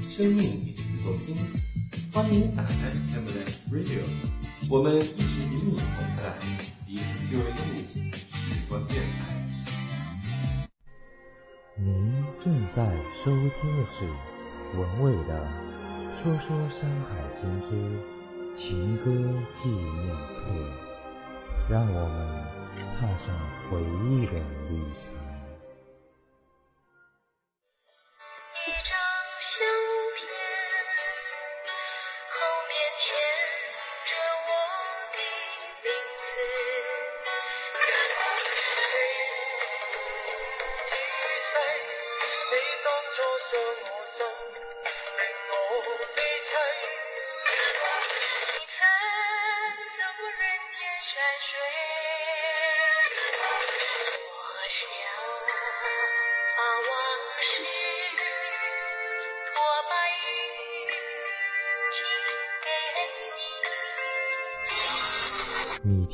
生命以制作拼，欢迎打开 M N Radio，我们一直与你同在，彼此就为路，事关电台。您正在收听的是文蔚的《说说山海经之情歌纪念册》，让我们踏上回忆的旅程。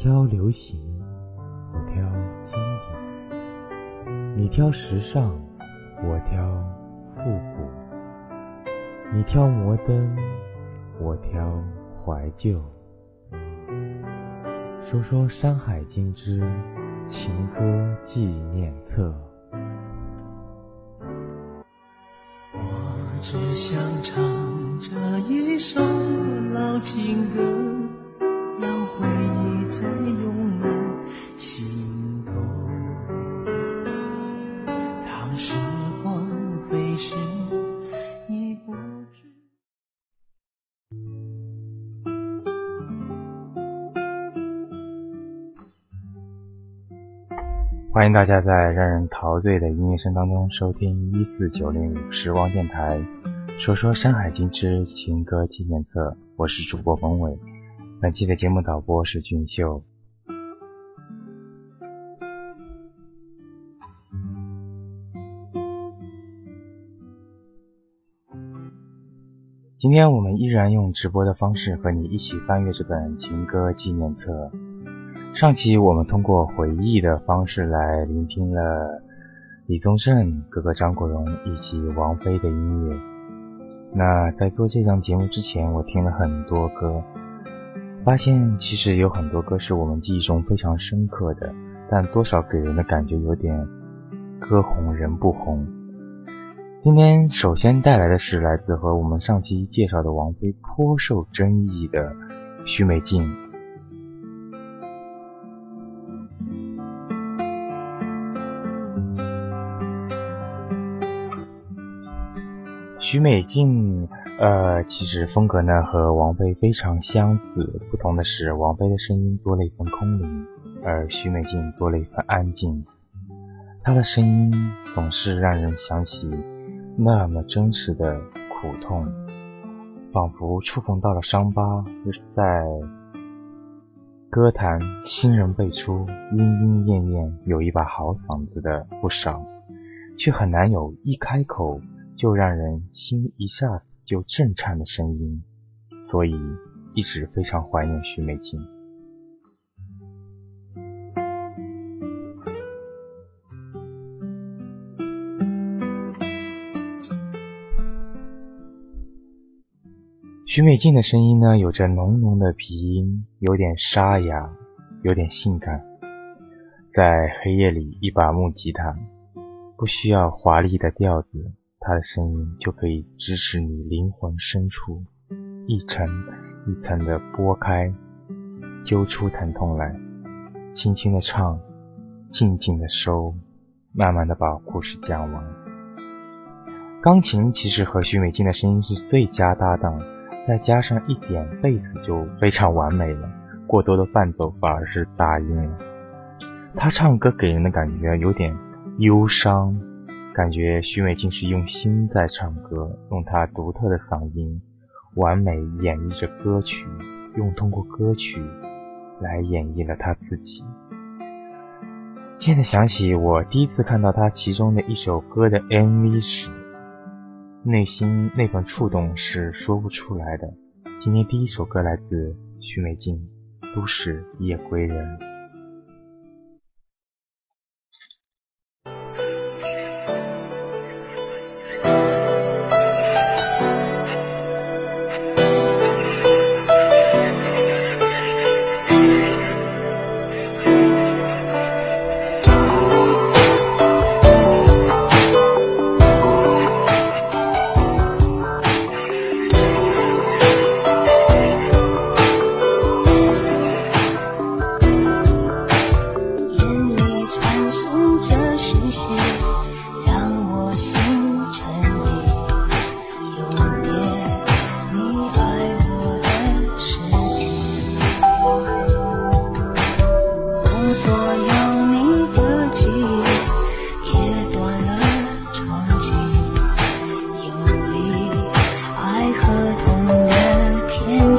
挑流行，我挑经典；你挑时尚，我挑复古；你挑摩登，我挑怀旧。说说《山海经》之情歌纪念册。我只想唱这一首老情歌，欢迎大家在让人陶醉的音乐声当中收听一四九零五时光电台，说说《山海经》之情歌纪念册。我是主播冯伟，本期的节目导播是俊秀。今天我们依然用直播的方式和你一起翻阅这本情歌纪念册。上期我们通过回忆的方式来聆听了李宗盛、哥哥张国荣以及王菲的音乐。那在做这档节目之前，我听了很多歌，发现其实有很多歌是我们记忆中非常深刻的，但多少给人的感觉有点歌红人不红。今天首先带来的是来自和我们上期介绍的王菲颇受争议的许美静。许美静，呃，其实风格呢和王菲非常相似，不同的是王菲的声音多了一份空灵，而许美静多了一份安静。她的声音总是让人想起那么真实的苦痛，仿佛触碰到了伤疤，在歌坛新人辈出，莺莺燕燕有一把好嗓子的不少，却很难有一开口。就让人心一下子就震颤的声音，所以一直非常怀念许美静。许美静的声音呢，有着浓浓的鼻音，有点沙哑，有点性感。在黑夜里，一把木吉他，不需要华丽的调子。他的声音就可以支持你灵魂深处，一层一层的剥开，揪出疼痛来，轻轻的唱，静静的收，慢慢的把故事讲完。钢琴其实和许美静的声音是最佳搭档，再加上一点贝斯就非常完美了，过多的伴奏反而是杂音了。他唱歌给人的感觉有点忧伤。感觉许美静是用心在唱歌，用她独特的嗓音，完美演绎着歌曲，用通过歌曲来演绎了她自己。现在想起我第一次看到她其中的一首歌的 MV 时，内心那份触动是说不出来的。今天第一首歌来自许美静，《都市夜归人》。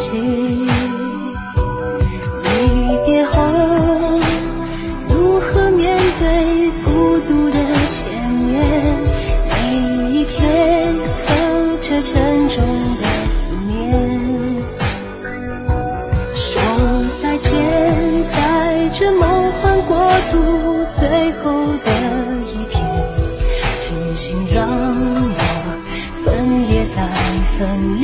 结。离别后，如何面对孤独的前面？每一天刻着沉重的思念。说再见，在这梦幻国度最后的一瞥，庆幸让我分裂再分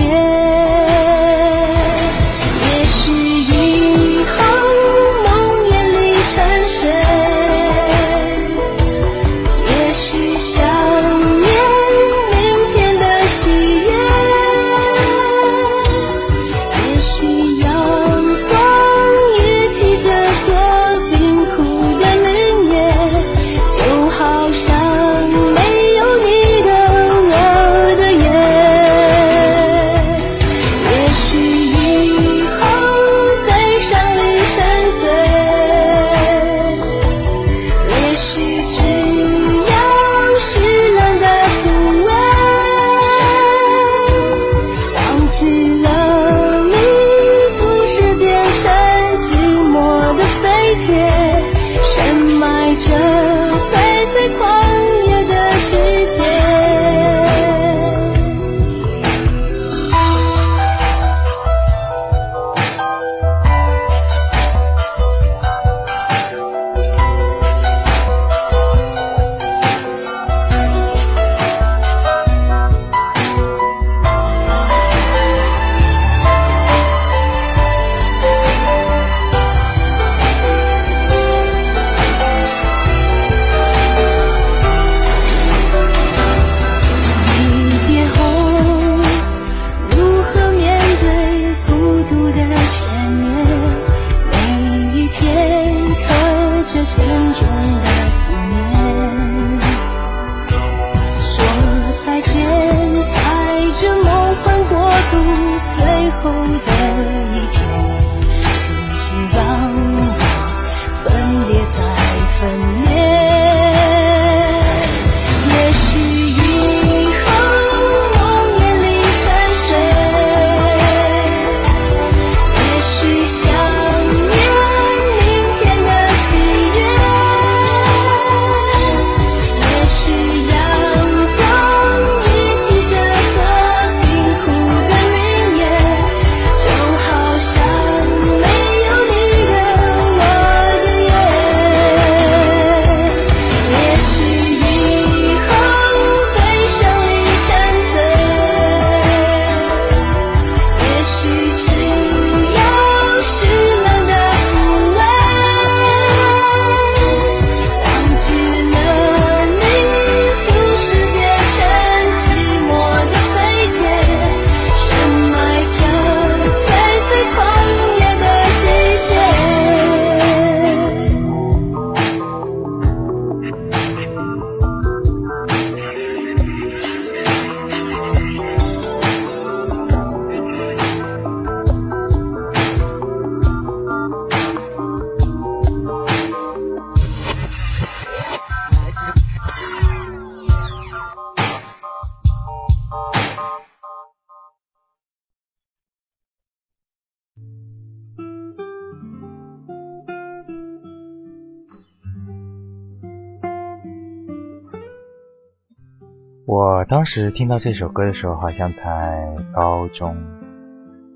当时听到这首歌的时候，好像才高中，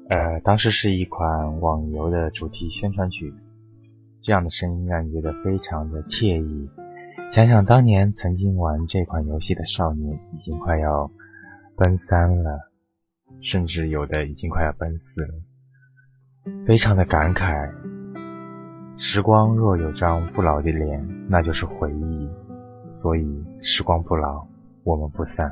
呃，当时是一款网游的主题宣传曲，这样的声音让你觉得非常的惬意。想想当年曾经玩这款游戏的少年，已经快要奔三了，甚至有的已经快要奔四了，非常的感慨。时光若有张不老的脸，那就是回忆。所以时光不老。我们不散。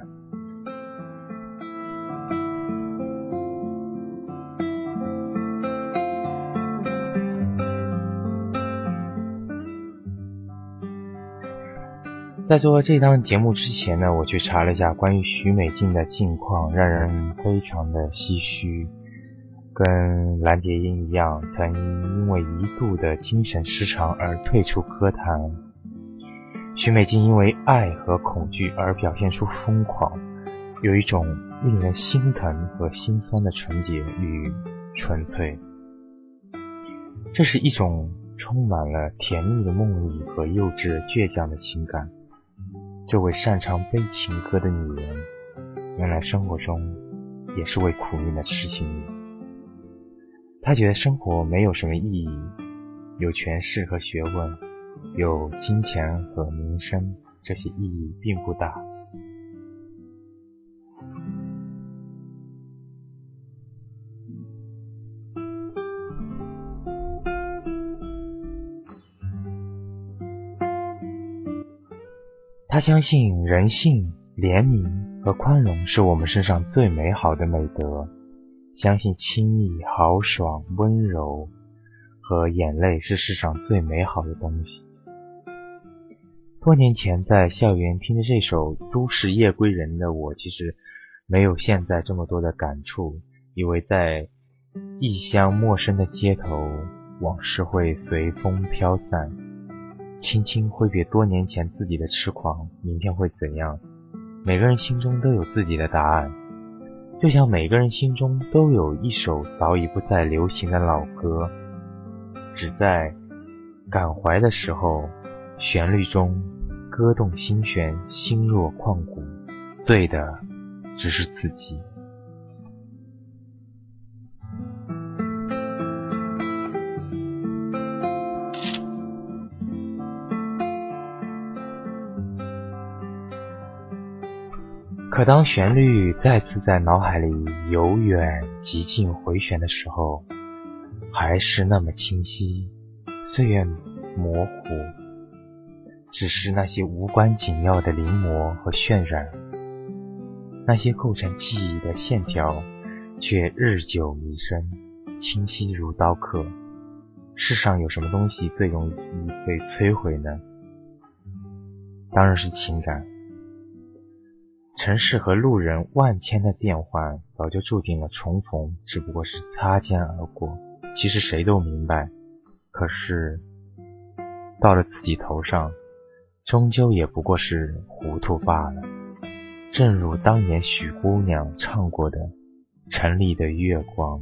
在做这档节目之前呢，我去查了一下关于许美静的近况，让人非常的唏嘘。跟蓝洁瑛一样，曾因为一度的精神失常而退出歌坛。许美静因为爱和恐惧而表现出疯狂，有一种令人心疼和心酸的纯洁与纯粹。这是一种充满了甜蜜的梦呓和幼稚倔强的情感。这位擅长悲情歌的女人，原来生活中也是位苦命的痴情女。她觉得生活没有什么意义，有权势和学问，有金钱和名声，这些意义并不大。他相信人性、怜悯和宽容是我们身上最美好的美德，相信轻易、豪爽、温柔和眼泪是世上最美好的东西。多年前在校园听着这首《都市夜归人》的我，其实没有现在这么多的感触，以为在异乡陌生的街头，往事会随风飘散。轻轻挥别多年前自己的痴狂，明天会怎样？每个人心中都有自己的答案，就像每个人心中都有一首早已不再流行的老歌，只在感怀的时候，旋律中歌动心弦，心若旷古，醉的只是自己。可当旋律再次在脑海里由远及近回旋的时候，还是那么清晰。岁月模糊，只是那些无关紧要的临摹和渲染，那些构成记忆的线条，却日久弥深，清晰如刀刻。世上有什么东西最容易被摧毁呢？当然是情感。城市和路人万千的变换，早就注定了重逢，只不过是擦肩而过。其实谁都明白，可是到了自己头上，终究也不过是糊涂罢了。正如当年许姑娘唱过的《城里的月光》。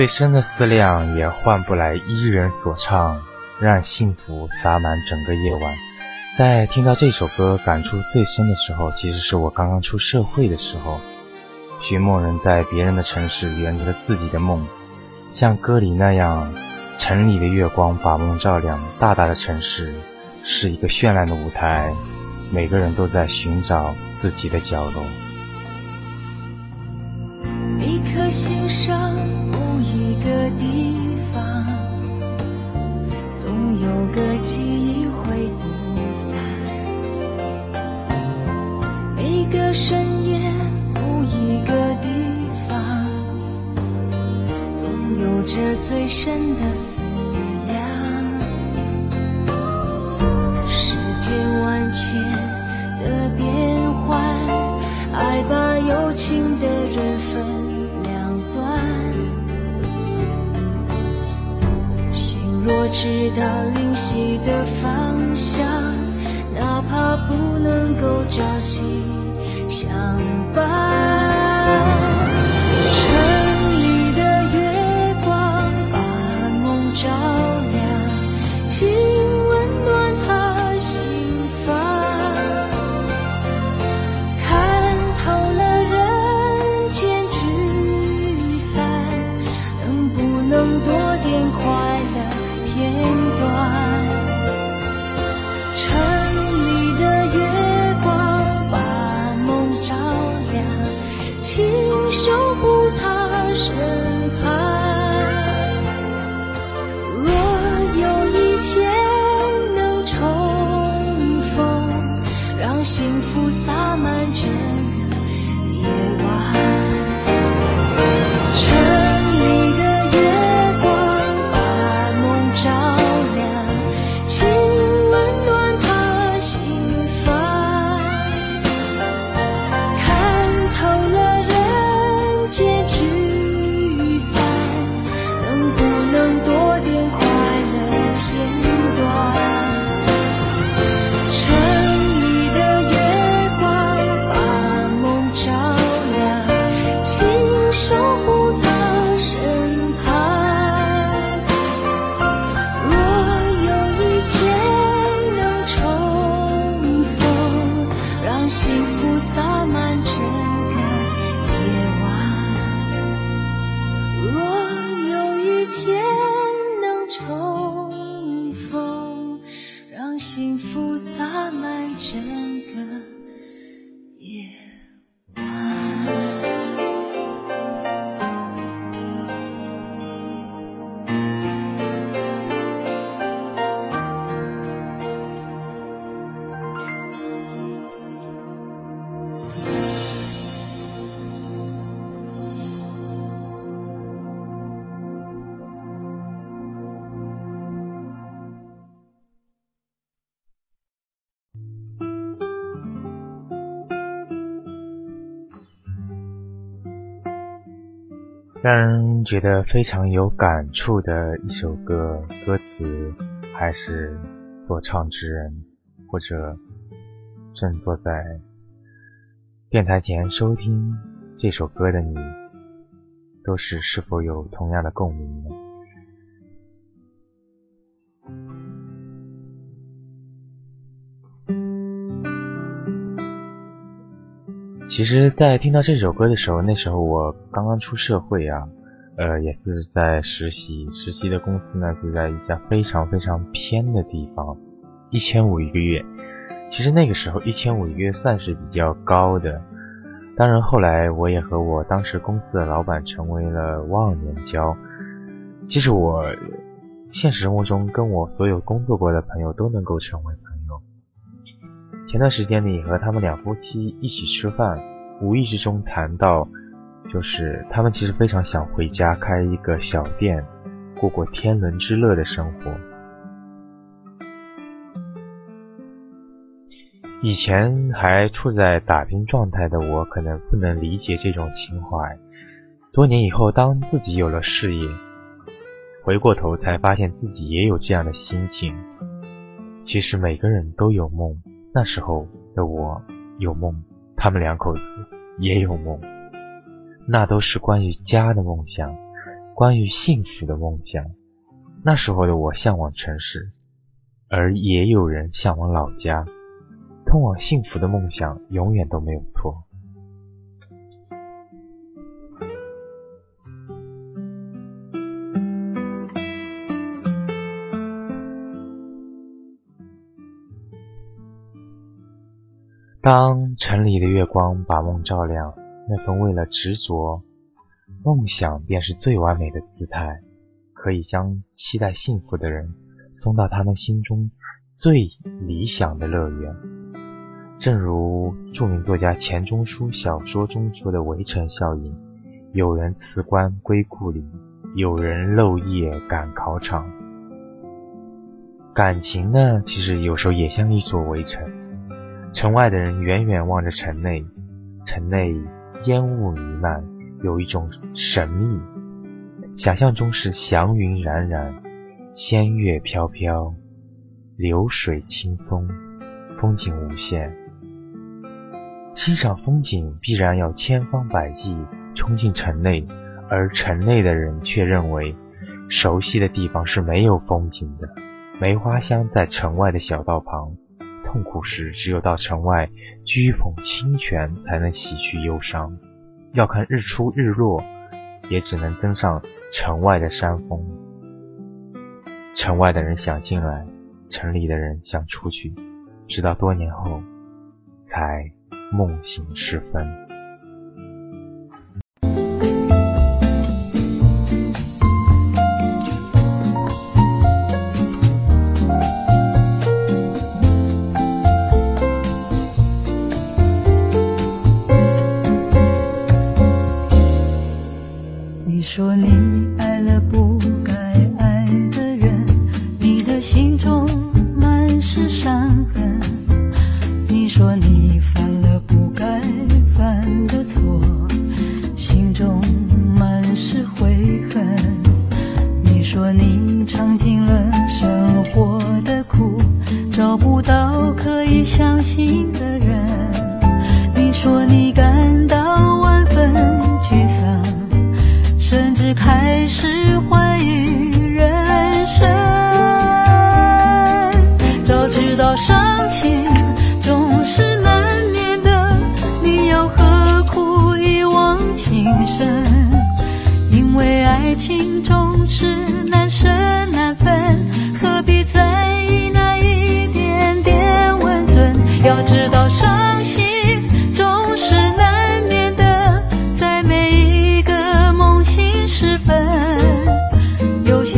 最深的思量也换不来伊人所唱，让幸福洒满整个夜晚。在听到这首歌感触最深的时候，其实是我刚刚出社会的时候。寻梦人在别人的城市圆着了自己的梦，像歌里那样，城里的月光把梦照亮。大大的城市是一个绚烂的舞台，每个人都在寻找自己的角落。着最深的思量。世间万千的变幻，爱把有情的人分两端。心若知道灵犀的方向，哪怕不能够朝夕相伴。让人觉得非常有感触的一首歌，歌词还是所唱之人，或者正坐在电台前收听这首歌的你，都是是否有同样的共鸣呢？其实，在听到这首歌的时候，那时候我刚刚出社会啊，呃，也是在实习，实习的公司呢是在一家非常非常偏的地方，一千五一个月。其实那个时候一千五一个月算是比较高的。当然，后来我也和我当时公司的老板成为了忘年交。其实我现实生活中跟我所有工作过的朋友都能够成为朋友。前段时间里和他们两夫妻一起吃饭，无意之中谈到，就是他们其实非常想回家开一个小店，过过天伦之乐的生活。以前还处在打拼状态的我，可能不能理解这种情怀。多年以后，当自己有了事业，回过头才发现自己也有这样的心情。其实每个人都有梦。那时候的我有梦，他们两口子也有梦，那都是关于家的梦想，关于幸福的梦想。那时候的我向往城市，而也有人向往老家。通往幸福的梦想永远都没有错。当城里的月光把梦照亮，那份为了执着，梦想便是最完美的姿态，可以将期待幸福的人送到他们心中最理想的乐园。正如著名作家钱钟书小说中说的“围城效应”，有人辞官归故里，有人漏夜赶考场。感情呢，其实有时候也像一座围城，城外的人远远望着城内，城内烟雾弥漫，有一种神秘。想象中是祥云冉冉，仙乐飘飘，流水青松，风景无限。欣赏风景必然要千方百计冲进城内，而城内的人却认为熟悉的地方是没有风景的。梅花香在城外的小道旁，痛苦时只有到城外掬捧清泉才能洗去忧伤。要看日出日落，也只能登上城外的山峰。城外的人想进来，城里的人想出去，直到多年后才。梦醒时分，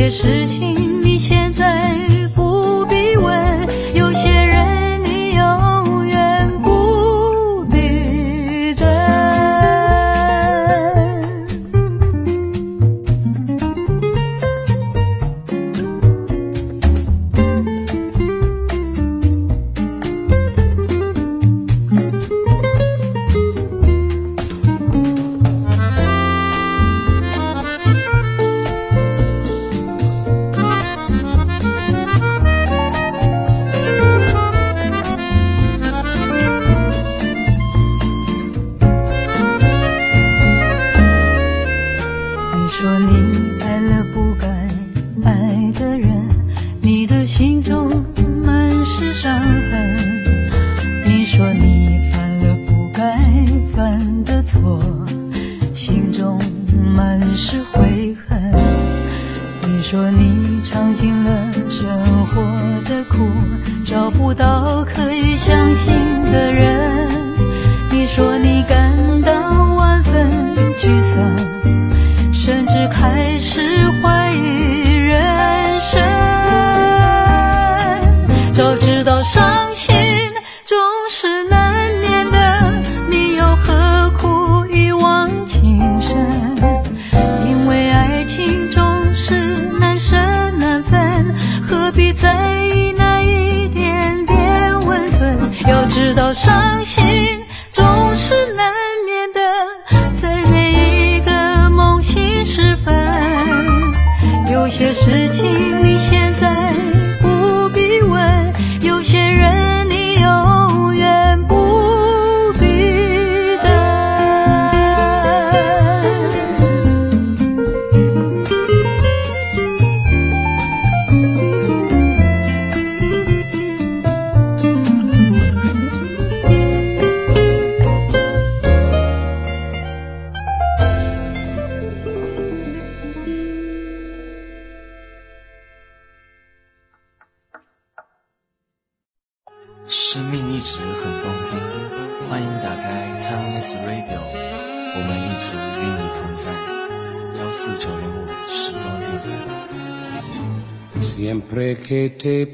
些事情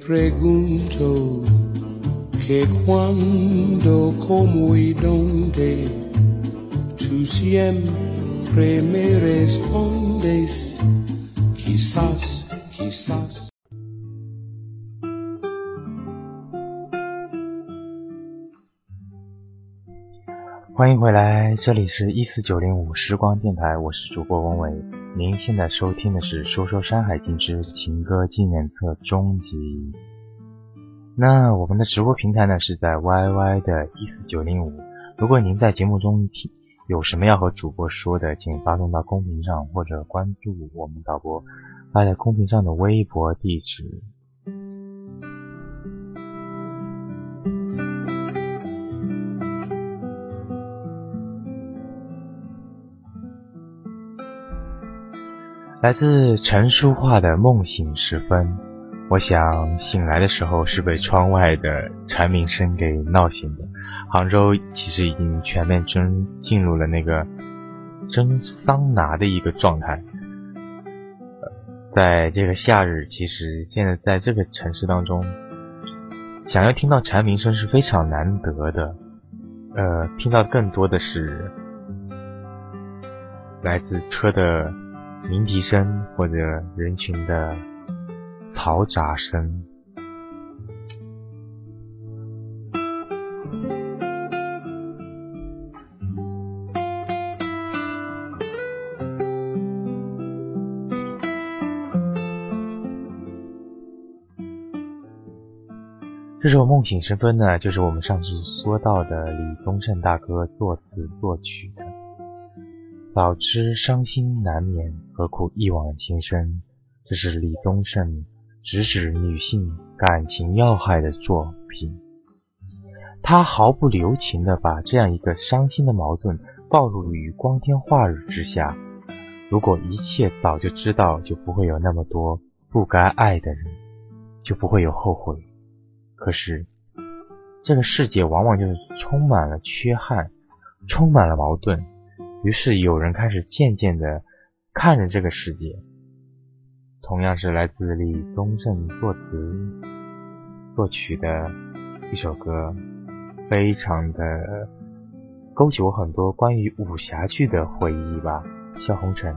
perguntas 欢迎回来，这里是一四九零五时光电台，我是主播文伟。您现在收听的是《说说山海经之情歌纪念册》终极。那我们的直播平台呢是在 YY 的一四九零五。如果您在节目中听有什么要和主播说的，请发送到公屏上或者关注我们导播发在公屏上的微博地址。来自陈淑桦的梦醒时分，我想醒来的时候是被窗外的蝉鸣声给闹醒的。杭州其实已经全面真进入了那个蒸桑拿的一个状态。在这个夏日，其实现在在这个城市当中，想要听到蝉鸣声是非常难得的。呃，听到更多的是来自车的。鸣笛声或者人群的嘈杂声，这首《梦醒时分》呢，就是我们上次说到的李宗盛大哥作词作曲的。早知伤心难眠，何苦一往情深？这是李宗盛直指女性感情要害的作品。他毫不留情地把这样一个伤心的矛盾暴露于光天化日之下。如果一切早就知道，就不会有那么多不该爱的人，就不会有后悔。可是，这个世界往往就是充满了缺憾，充满了矛盾。于是有人开始渐渐的看着这个世界，同样是来自李宗盛作词作曲的一首歌，非常的勾起我很多关于武侠剧的回忆吧，《笑红尘》。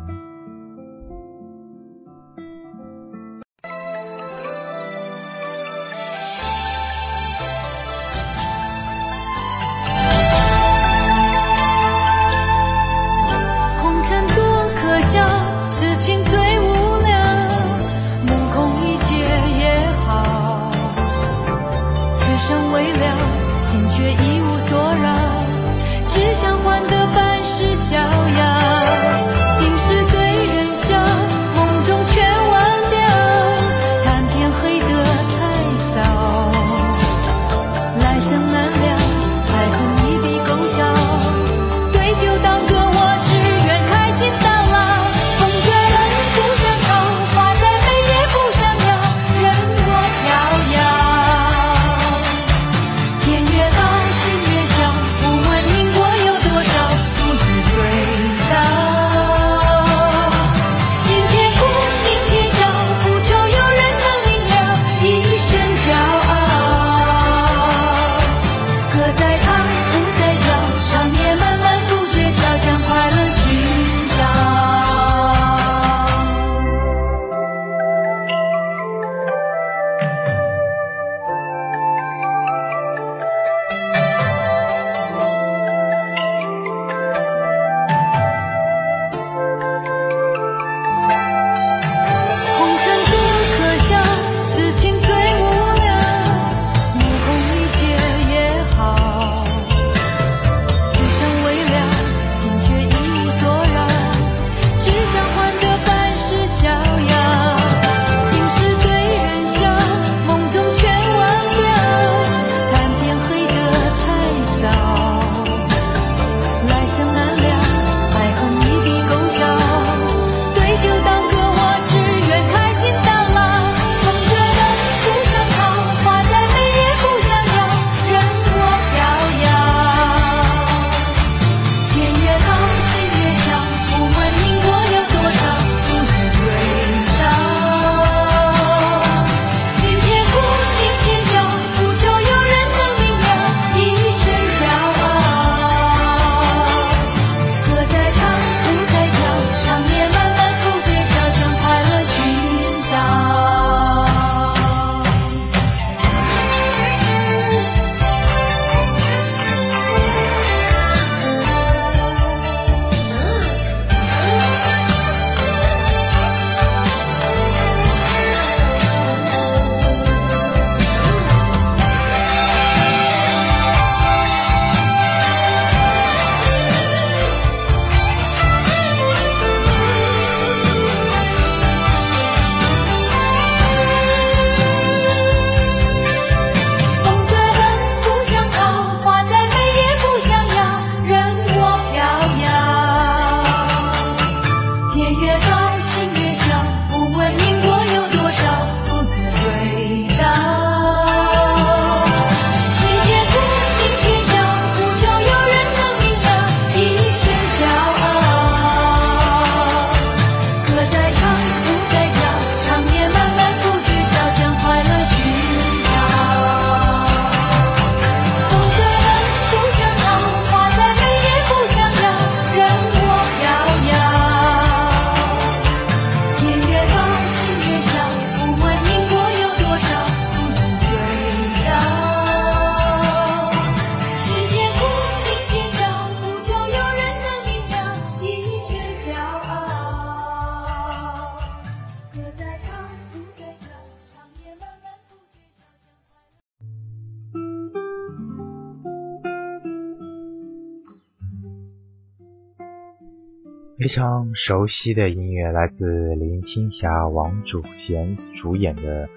非常熟悉的音乐来自林青霞、王祖贤主演的《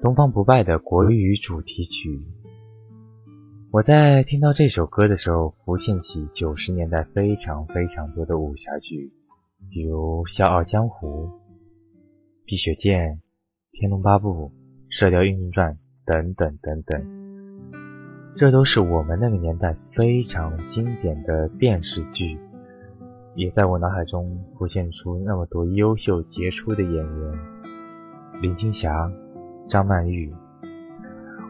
东方不败》的国语主题曲。我在听到这首歌的时候，浮现起九十年代非常非常多的武侠剧，比如《笑傲江湖》《碧血剑》《天龙八部》《射雕英雄传》等等等等，这都是我们那个年代非常经典的电视剧。也在我脑海中浮现出那么多优秀杰出的演员：林青霞、张曼玉、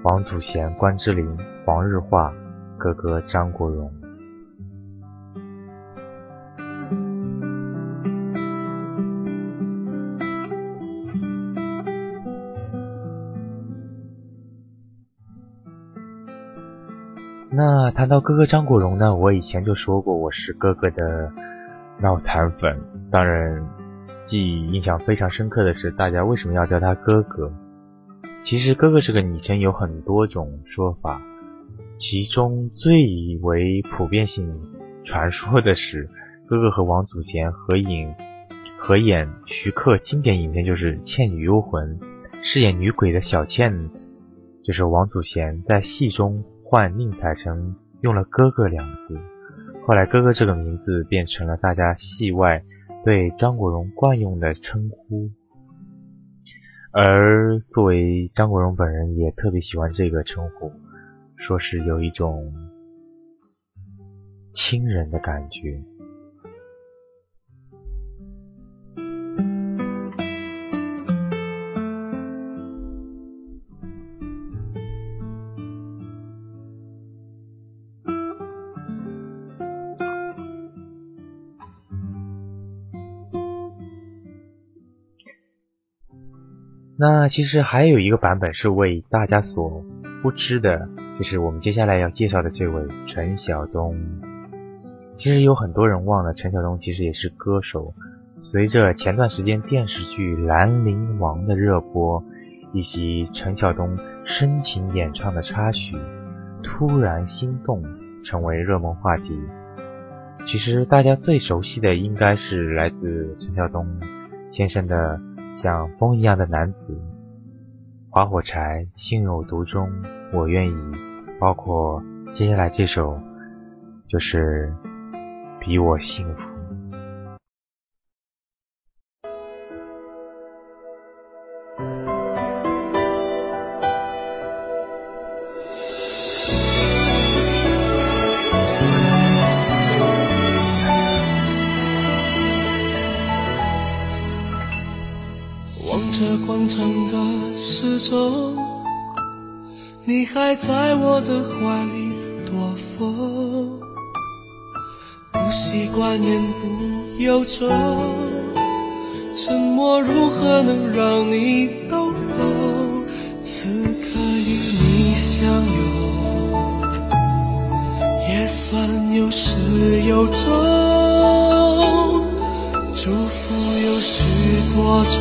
王祖贤、关之琳、黄日华、哥哥张国荣。那谈到哥哥张国荣呢，我以前就说过我是哥哥的。脑残粉，当然，记忆印象非常深刻的是，大家为什么要叫他哥哥？其实“哥哥”这个昵称有很多种说法，其中最为普遍性传说的是，哥哥和王祖贤合影合演徐克经典影片就是《倩女幽魂》，饰演女鬼的小倩，就是王祖贤在戏中换宁采臣用了“哥哥”两个字。后来，哥哥这个名字变成了大家戏外对张国荣惯用的称呼，而作为张国荣本人也特别喜欢这个称呼，说是有一种亲人的感觉。那其实还有一个版本是为大家所不知的，就是我们接下来要介绍的这位陈晓东。其实有很多人忘了，陈晓东其实也是歌手。随着前段时间电视剧《兰陵王》的热播，以及陈晓东深情演唱的插曲《突然心动》成为热门话题。其实大家最熟悉的应该是来自陈晓东先生的。像风一样的男子，划火柴，心有独钟，我愿意。包括接下来这首，就是比我幸福。走，你还在我的怀里躲风，不习惯言不由衷，沉默如何能让你懂懂？此刻与你相拥，也算有始有终，祝福有许多种。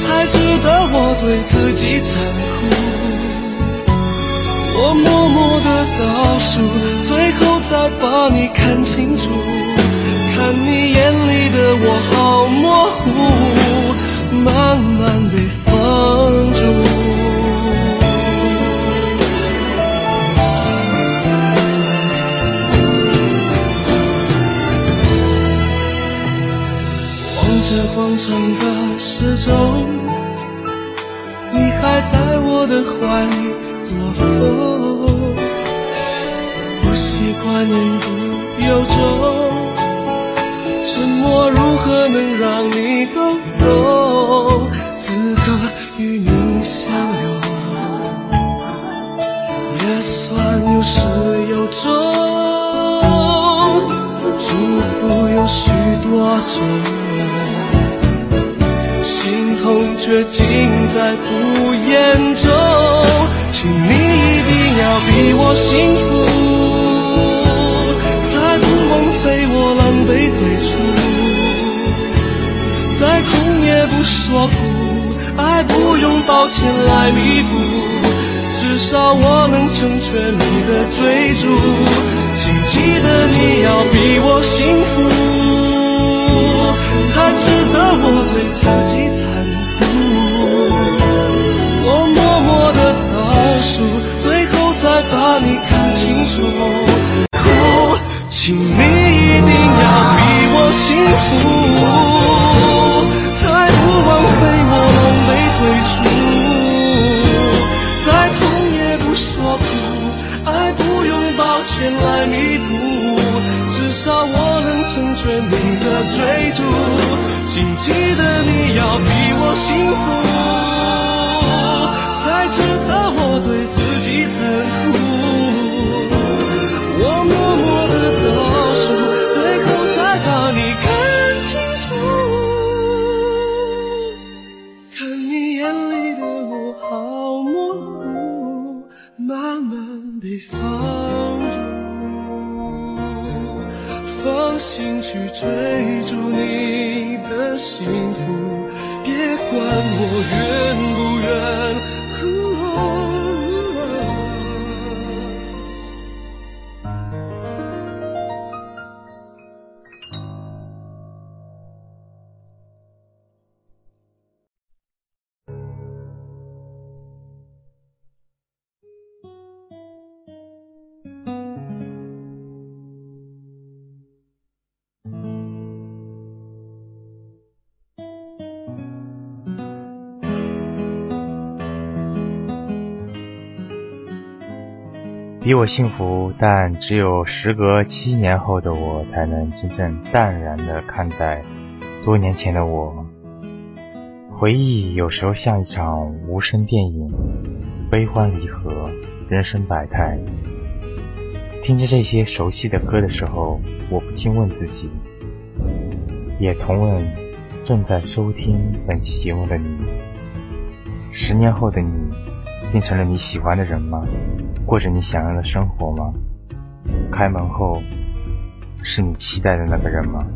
才值得我对自己残酷。我默默的倒数，最后再把你看清楚。看你眼里的我好模糊，慢慢被封住。广场的时钟。你还在我的怀里躲风，不习惯言不由衷，沉默如何能让你懂懂？此刻与你相拥，也算有始有终，祝福有许多。种，痛却尽在不言中。请你一定要比我幸福，才不枉费我狼狈退出。再痛也不说苦，爱不用抱歉来弥补。至少我能成全你的追逐，请记得你要比我幸福，才值得我对自己把你看清楚。哭，请你一定要比我幸福，才不枉费我狼狈退出。再痛也不说苦，爱不用抱歉来弥补，至少我能成全你的追逐。请记得你要比我幸福，比我幸福，但只有时隔七年后的我，才能真正淡然地看待多年前的我。回忆有时候像一场无声电影，悲欢离合，人生百态。听着这些熟悉的歌的时候，我不禁问自己，也同问正在收听本期节目的你：十年后的你，变成了你喜欢的人吗？过着你想要的生活吗？开门后，是你期待的那个人吗？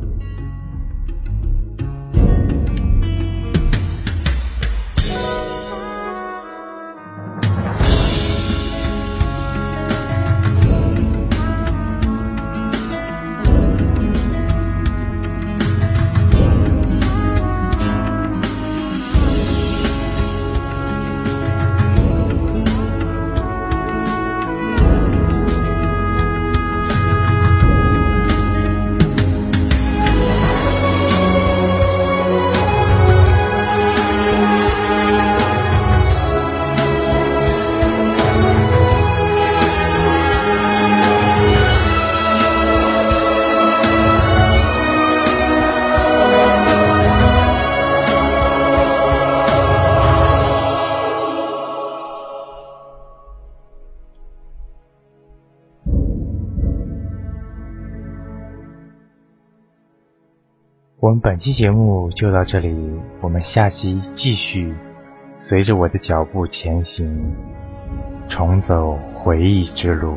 们本期节目就到这里，我们下期继续，随着我的脚步前行，重走回忆之路。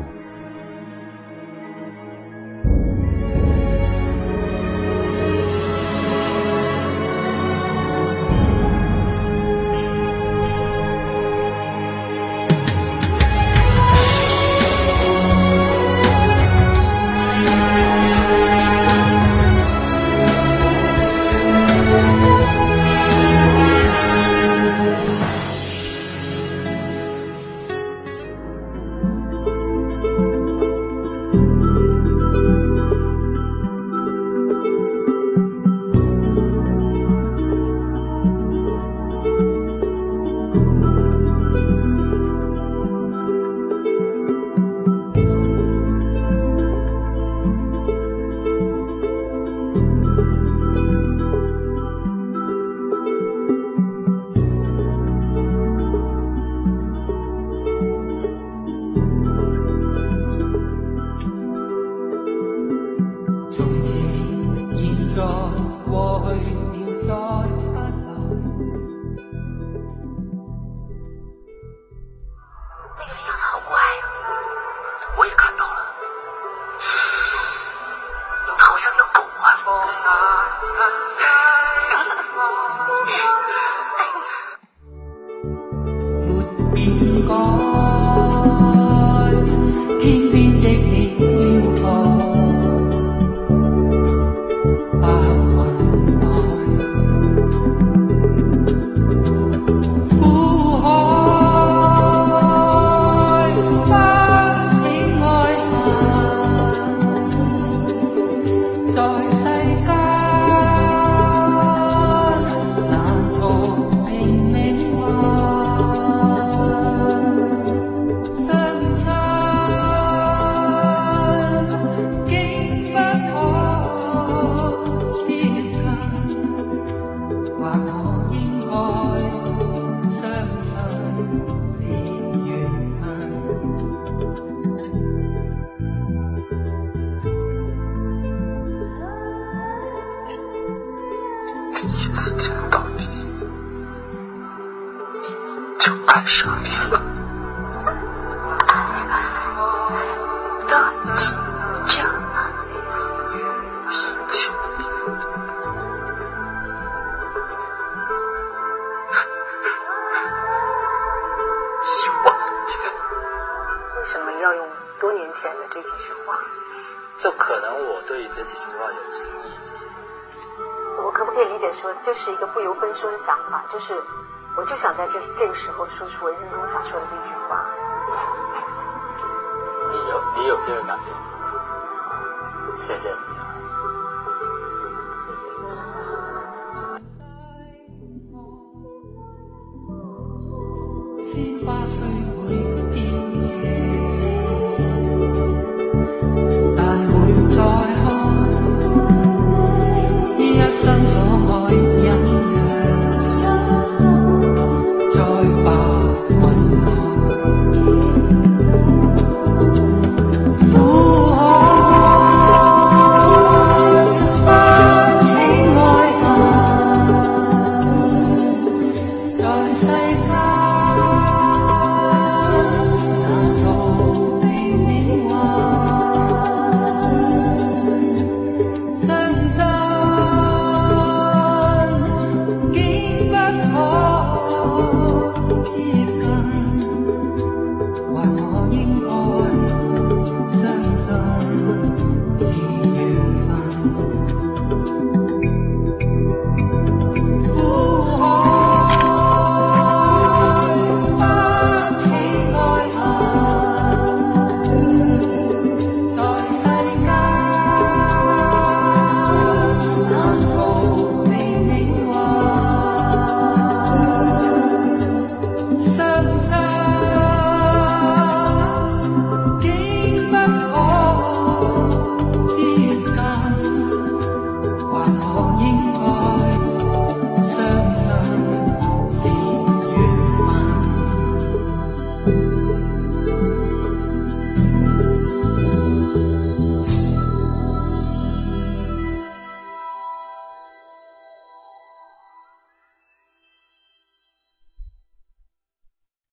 说的想法就是我就想在这这个时候说出我人生中想说的这句话。你有你有这个感觉吗？谢谢你。啊